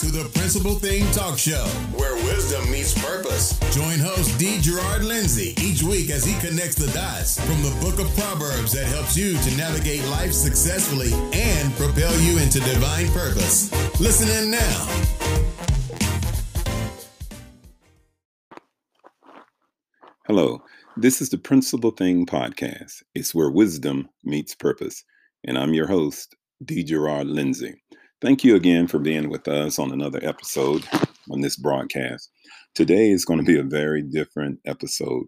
to the Principal Thing Talk Show, where wisdom meets purpose. Join host D. Gerard Lindsay each week as he connects the dots from the book of Proverbs that helps you to navigate life successfully and propel you into divine purpose. Listen in now. Hello, this is the Principal Thing Podcast. It's where wisdom meets purpose. And I'm your host, D. Gerard Lindsay. Thank you again for being with us on another episode on this broadcast. Today is going to be a very different episode.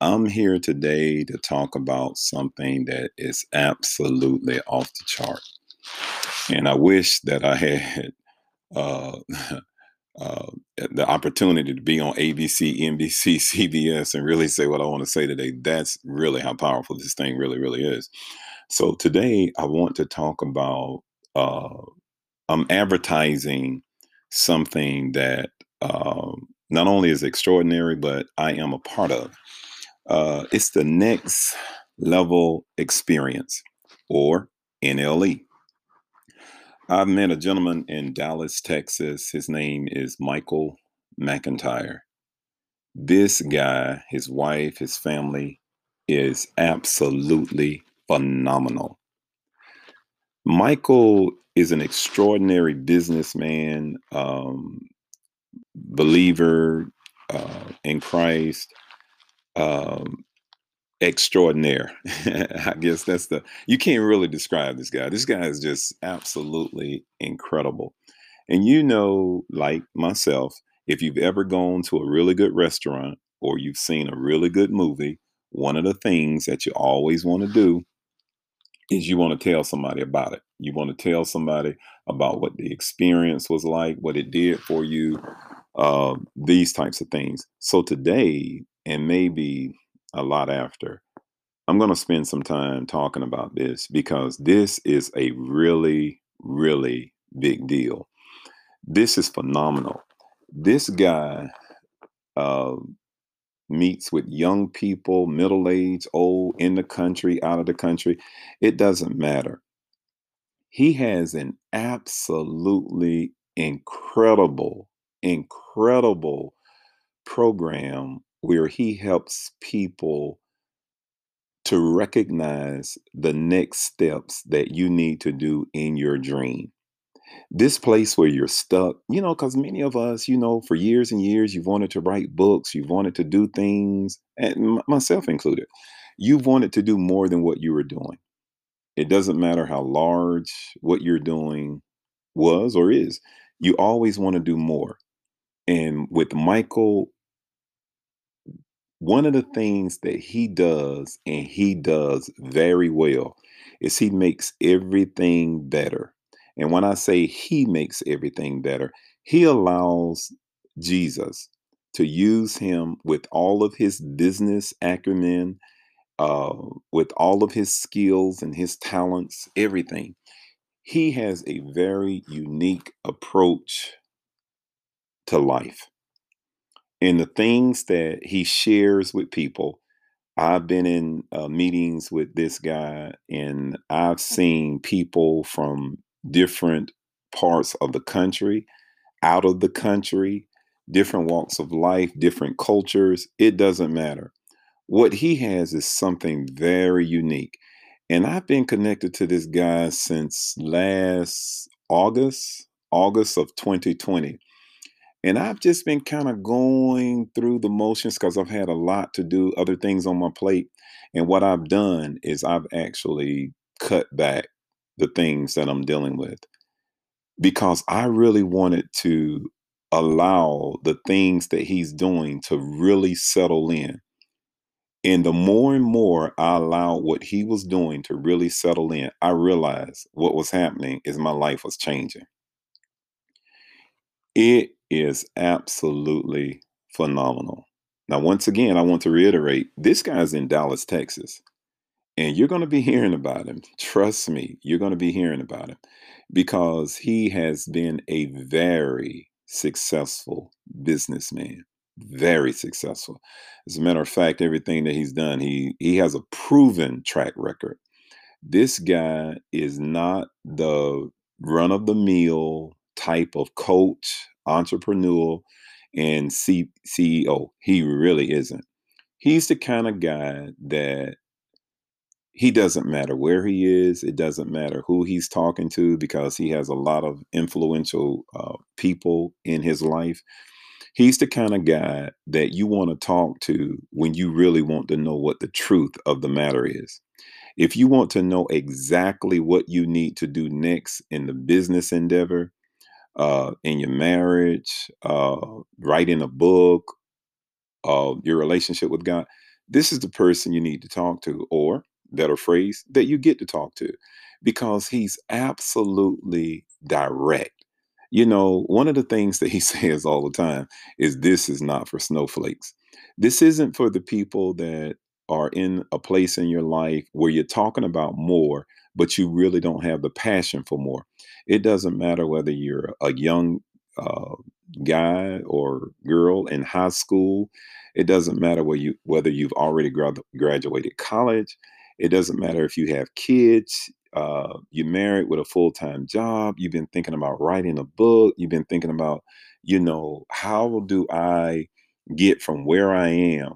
I'm here today to talk about something that is absolutely off the chart. And I wish that I had uh, uh, the opportunity to be on ABC, NBC, CBS, and really say what I want to say today. That's really how powerful this thing really, really is. So today I want to talk about uh, I'm advertising something that um, not only is extraordinary, but I am a part of. Uh, it's the next level experience, or NLE. I've met a gentleman in Dallas, Texas. His name is Michael McIntyre. This guy, his wife, his family is absolutely phenomenal. Michael is an extraordinary businessman, um, believer uh, in Christ, um, extraordinaire. I guess that's the, you can't really describe this guy. This guy is just absolutely incredible. And you know, like myself, if you've ever gone to a really good restaurant or you've seen a really good movie, one of the things that you always want to do is you want to tell somebody about it. You want to tell somebody about what the experience was like, what it did for you, uh, these types of things. So today, and maybe a lot after, I'm going to spend some time talking about this because this is a really, really big deal. This is phenomenal. This guy uh, meets with young people, middle age, old, in the country, out of the country. It doesn't matter. He has an absolutely incredible, incredible program where he helps people to recognize the next steps that you need to do in your dream this place where you're stuck, you know, because many of us, you know, for years and years, you've wanted to write books, you've wanted to do things, and myself included, you've wanted to do more than what you were doing. It doesn't matter how large what you're doing was or is, you always want to do more. And with Michael, one of the things that he does, and he does very well, is he makes everything better and when I say he makes everything better, he allows Jesus to use him with all of his business acumen, uh, with all of his skills and his talents, everything. He has a very unique approach to life. And the things that he shares with people, I've been in uh, meetings with this guy and I've seen people from different parts of the country, out of the country, different walks of life, different cultures. It doesn't matter. What he has is something very unique. And I've been connected to this guy since last August, August of 2020. And I've just been kind of going through the motions because I've had a lot to do, other things on my plate. And what I've done is I've actually cut back the things that I'm dealing with because I really wanted to allow the things that he's doing to really settle in. And the more and more I allowed what he was doing to really settle in, I realized what was happening is my life was changing. It is absolutely phenomenal. Now, once again, I want to reiterate this guy's in Dallas, Texas. And you're going to be hearing about him. Trust me, you're going to be hearing about him because he has been a very successful businessman. Very successful. As a matter of fact, everything that he's done, he he has a proven track record. This guy is not the run of the mill type of coach, entrepreneur, and C- CEO. He really isn't. He's the kind of guy that he doesn't matter where he is. It doesn't matter who he's talking to because he has a lot of influential uh, people in his life. He's the kind of guy that you want to talk to when you really want to know what the truth of the matter is. If you want to know exactly what you need to do next in the business endeavor, uh, in your marriage, uh, writing a book, uh, your relationship with God, this is the person you need to talk to. Or better phrase, that you get to talk to because he's absolutely direct. You know, one of the things that he says all the time is this is not for snowflakes. This isn't for the people that are in a place in your life where you're talking about more, but you really don't have the passion for more. It doesn't matter whether you're a young uh, guy or girl in high school. It doesn't matter whether you whether you've already graduated college. It doesn't matter if you have kids, uh, you're married with a full time job, you've been thinking about writing a book, you've been thinking about, you know, how do I get from where I am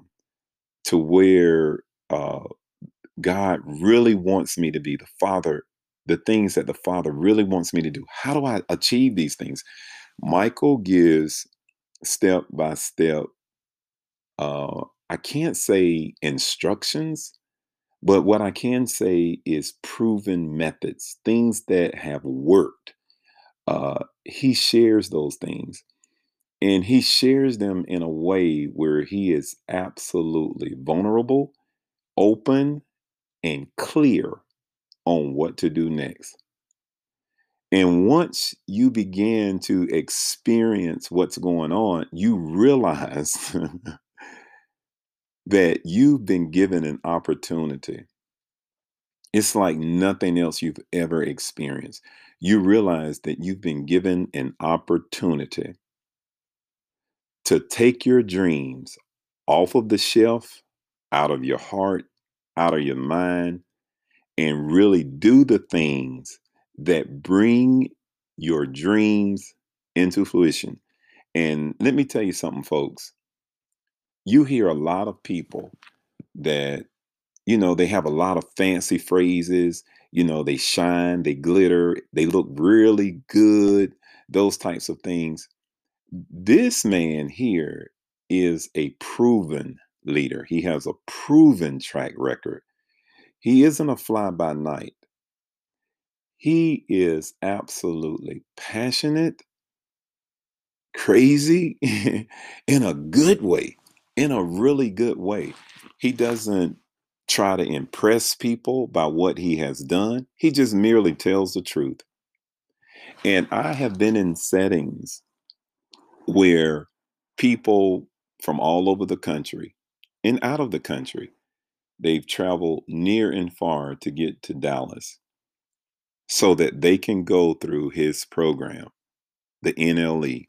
to where uh, God really wants me to be the father, the things that the father really wants me to do. How do I achieve these things? Michael gives step by step, uh, I can't say instructions, but what I can say is proven methods, things that have worked. Uh, he shares those things and he shares them in a way where he is absolutely vulnerable, open, and clear on what to do next. And once you begin to experience what's going on, you realize that you've been given an opportunity. It's like nothing else you've ever experienced. You realize that you've been given an opportunity to take your dreams off of the shelf, out of your heart, out of your mind, and really do the things that bring your dreams into fruition. And let me tell you something, folks you hear a lot of people that you know they have a lot of fancy phrases you know they shine they glitter they look really good those types of things. This man here is a proven leader. He has a proven track record. He isn't a fly by night. He is absolutely passionate crazy in a good way in a really good way. He doesn't try to impress people by what he has done, he just merely tells the truth. And I have been in settings where people from all over the country and out of the country, they've traveled near and far to get to Dallas so that they can go through his program, the NLE.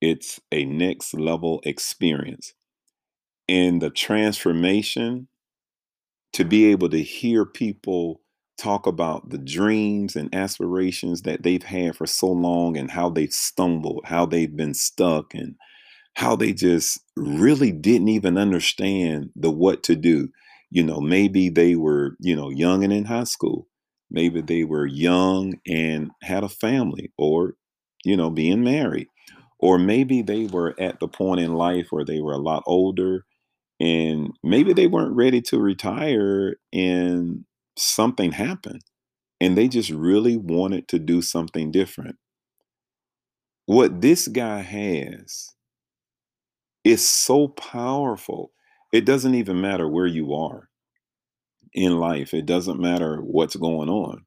It's a next level experience and the transformation to be able to hear people talk about the dreams and aspirations that they've had for so long and how they've stumbled, how they've been stuck, and how they just really didn't even understand the what to do. You know, maybe they were, you know, young and in high school. Maybe they were young and had a family or, you know, being married. Or maybe they were at the point in life where they were a lot older and maybe they weren't ready to retire and something happened and they just really wanted to do something different. What this guy has is so powerful. It doesn't even matter where you are in life, it doesn't matter what's going on.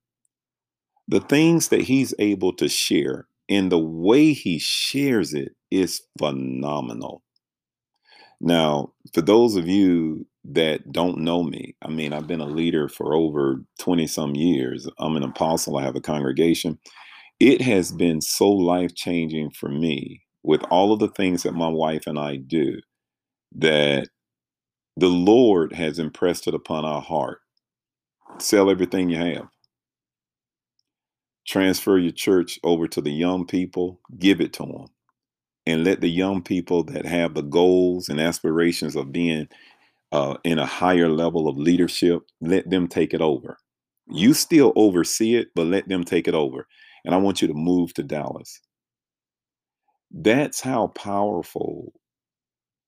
The things that he's able to share and the way he shares it is phenomenal. Now, for those of you that don't know me, I mean, I've been a leader for over 20 some years. I'm an apostle, I have a congregation. It has been so life changing for me with all of the things that my wife and I do that the Lord has impressed it upon our heart. Sell everything you have. transfer your church over to the young people, give it to them. And let the young people that have the goals and aspirations of being uh, in a higher level of leadership, let them take it over. You still oversee it, but let them take it over. And I want you to move to Dallas. That's how powerful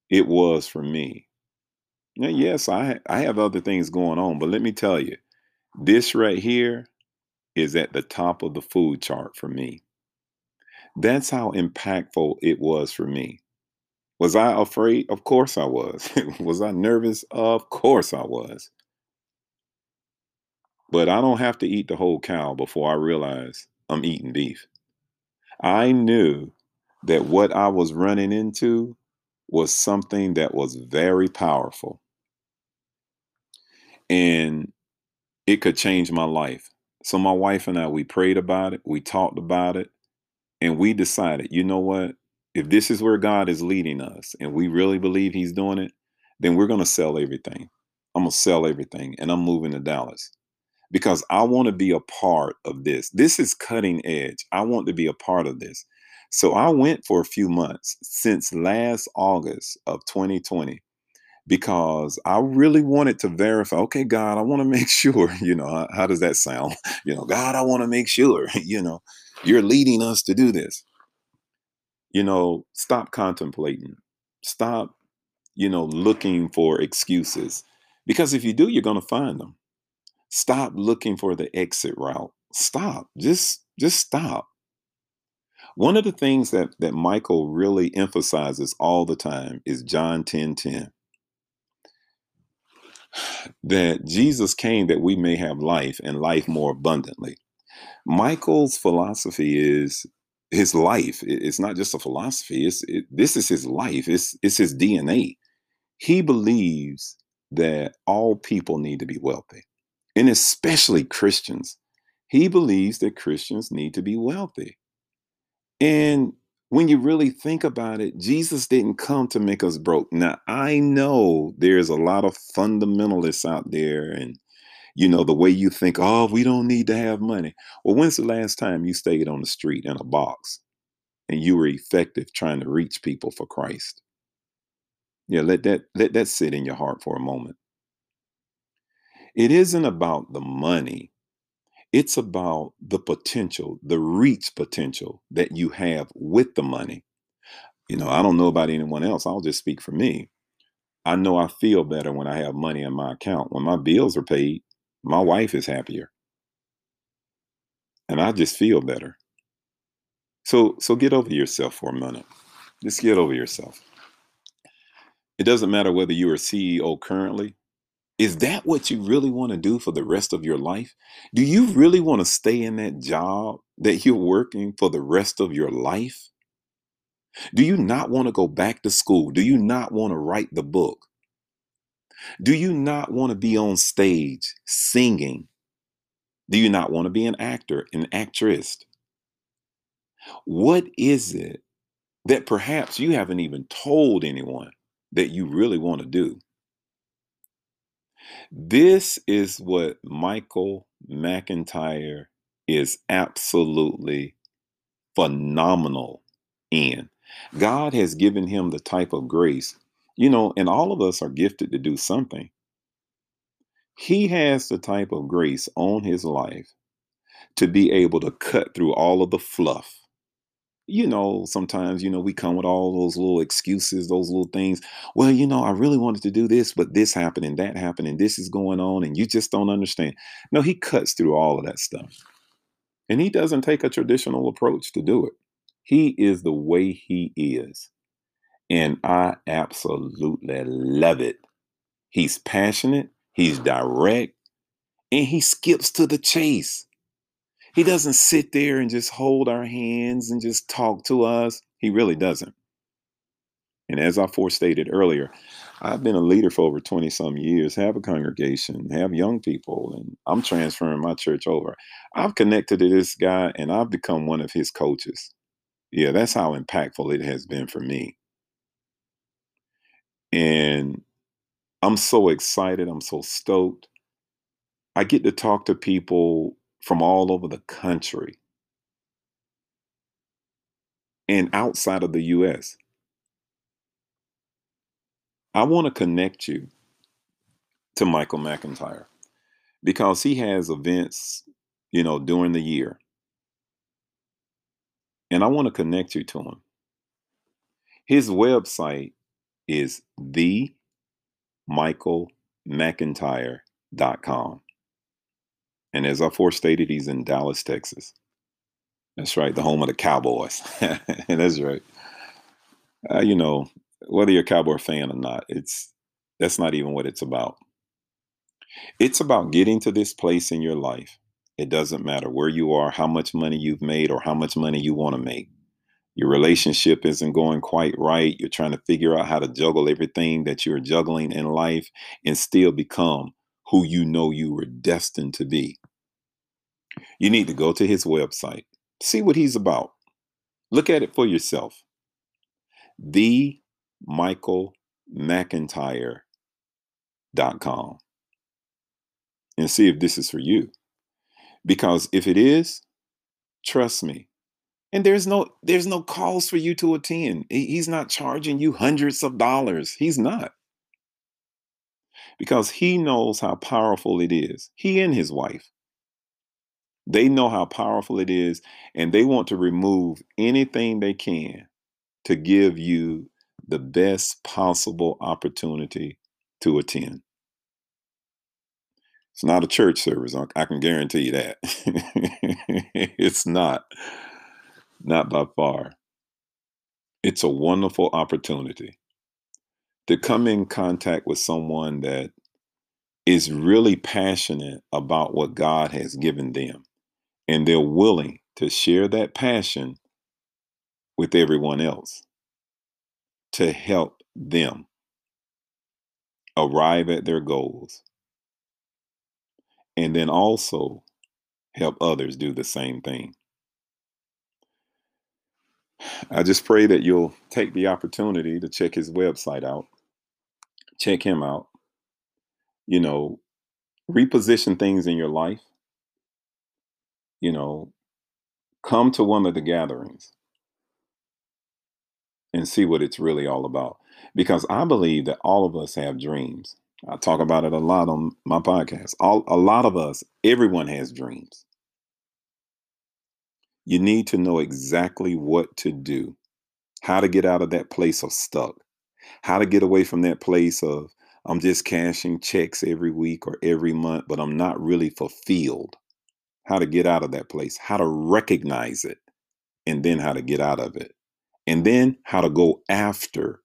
it was for me. Now, yes, I I have other things going on, but let me tell you, this right here is at the top of the food chart for me. That's how impactful it was for me. Was I afraid? Of course I was. was I nervous? Of course I was. But I don't have to eat the whole cow before I realize I'm eating beef. I knew that what I was running into was something that was very powerful. And it could change my life. So my wife and I, we prayed about it, we talked about it, and we decided, you know what? If this is where God is leading us and we really believe he's doing it, then we're going to sell everything. I'm going to sell everything and I'm moving to Dallas because I want to be a part of this. This is cutting edge. I want to be a part of this. So I went for a few months since last August of 2020 because I really wanted to verify, okay, God, I want to make sure, you know, how, does that sound? You know, God, I want to make sure, you know, you're leading us to do this. You know, stop contemplating. Stop, you know, looking for excuses. Because if you do, you're going to find them. Stop looking for the exit route. Stop. Just just stop. One of the things that that Michael really emphasizes all the time is John 10 10. That Jesus came that we may have life and life more abundantly. Michael's philosophy is his life. It's not just a philosophy. It's it, this is his life. It's it's his DNA. He believes that all people need to be wealthy, and especially Christians. He believes that Christians need to be wealthy. And when you really think about it, Jesus didn't come to make us broke. Now, I know there's a lot of fundamentalists out there, and you know, the way you think, oh, we don't need to have money. Well, when's the last time you stayed on the street in a box and you were effective trying to reach people for Christ? Yeah, let that let that sit in your heart for a moment. It isn't about the money it's about the potential, the reach potential that you have with the money. You know, I don't know about anyone else. I'll just speak for me. I know I feel better when I have money in my account. When my bills are paid, my wife is happier. And I just feel better. So so get over yourself for a minute. Just get over yourself. It doesn't matter whether you're CEO currently is that what you really want to do for the rest of your life? Do you really want to stay in that job that you're working for the rest of your life? Do you not want to go back to school? Do you not want to write the book? Do you not want to be on stage singing? Do you not want to be an actor, an actress? What is it that perhaps you haven't even told anyone that you really want to do? This is what Michael McIntyre is absolutely phenomenal in. God has given him the type of grace, you know, and all of us are gifted to do something. He has the type of grace on his life to be able to cut through all of the fluff you know, sometimes, you know, we come with all those little excuses, those little things. Well, you know, I really wanted to do this, but this happened and that happened and this is going on and you just don't understand. No, he cuts through all of that stuff. And he doesn't take a traditional approach to do it. He is the way he is. And I absolutely love it. He's passionate, he's direct, and he skips to the chase. He doesn't sit there and just hold our hands and just talk to us. He really doesn't. And as I forestated earlier, I've been a leader for over 20 some years, have a congregation, have young people, and I'm transferring my church over. I've connected to this guy and I've become one of his coaches. Yeah, that's how impactful it has been for me. And I'm so excited. I'm so stoked. I get to talk to people from all over the country. and outside of the US. I want to connect you to Michael McIntyre because he has events, you know, during the year. And I want to connect you to him. His website is the michaelmcintyre.com. And as I forestated, he's in Dallas, Texas. That's right, the home of the Cowboys. That's right. Uh, you know, whether you're a Cowboy fan or not, it's that's not even what it's about. It's about getting to this place in your life. It doesn't matter where you are, how much money you've made, or how much money you want to make. Your relationship isn't going quite right. You're trying to figure out how to juggle everything that you're juggling in life and still become who you know you were destined to be. You need to go to his website, see what he's about. Look at it for yourself. The Michael McIntyre.com and see if this is for you. Because if it is, trust me. And there's no there's no calls for you to attend. He's not charging you hundreds of dollars. He's not. Because he knows how powerful it is. He and his wife. They know how powerful it is and they want to remove anything they can to give you the best possible opportunity to attend. It's not a church service. I can guarantee you that. it's not. Not by far. It's a wonderful opportunity to come in contact with someone that is really passionate about what God has given them. And they're willing to share that passion with everyone else to help them arrive at their goals and then also help others do the same thing. I just pray that you'll take the opportunity to check his website out, check him out, you know, reposition things in your life, you know, come to one of the gatherings and see what it's really all about. Because I believe that all of us have dreams. I talk about it a lot on my podcast. All a lot of us, everyone has dreams. You need to know exactly what to do, how to get out of that place of stuck, how to get away from that place of I'm just cashing checks every week or every month, but I'm not really fulfilled. How to get out of that place, how to recognize it, and then how to get out of it, and then how to go after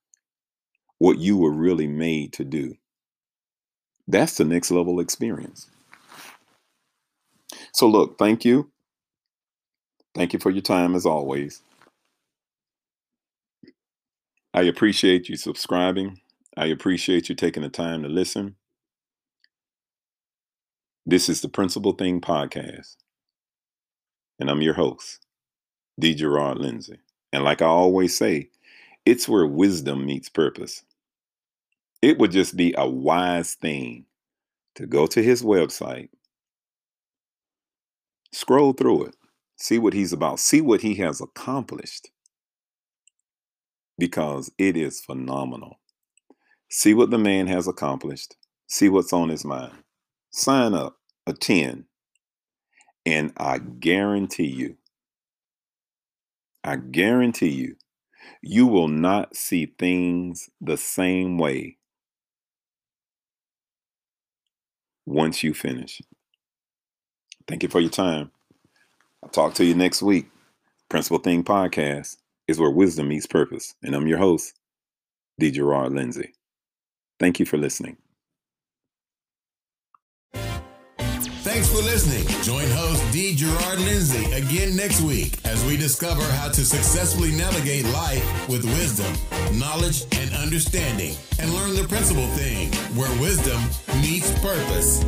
what you were really made to do. That's the next level experience. So, look, thank you. Thank you for your time as always. I appreciate you subscribing. I appreciate you taking the time to listen. This is the Principal Thing Podcast, and I'm your host, D. Gerard Lindsay. And like I always say, it's where wisdom meets purpose. It would just be a wise thing to go to his website, scroll through it, see what he's about, see what he has accomplished, because it is phenomenal. See what the man has accomplished, see what's on his mind. Sign up, attend, and I guarantee you, I guarantee you, you will not see things the same way once you finish. Thank you for your time. I'll talk to you next week. Principal Thing Podcast is where wisdom meets purpose. And I'm your host, D. Gerard Lindsay. Thank you for listening. Thanks for listening. Join host D. Gerard Lindsay again next week as we discover how to successfully navigate life with wisdom, knowledge, and understanding, and learn the principal thing where wisdom meets purpose.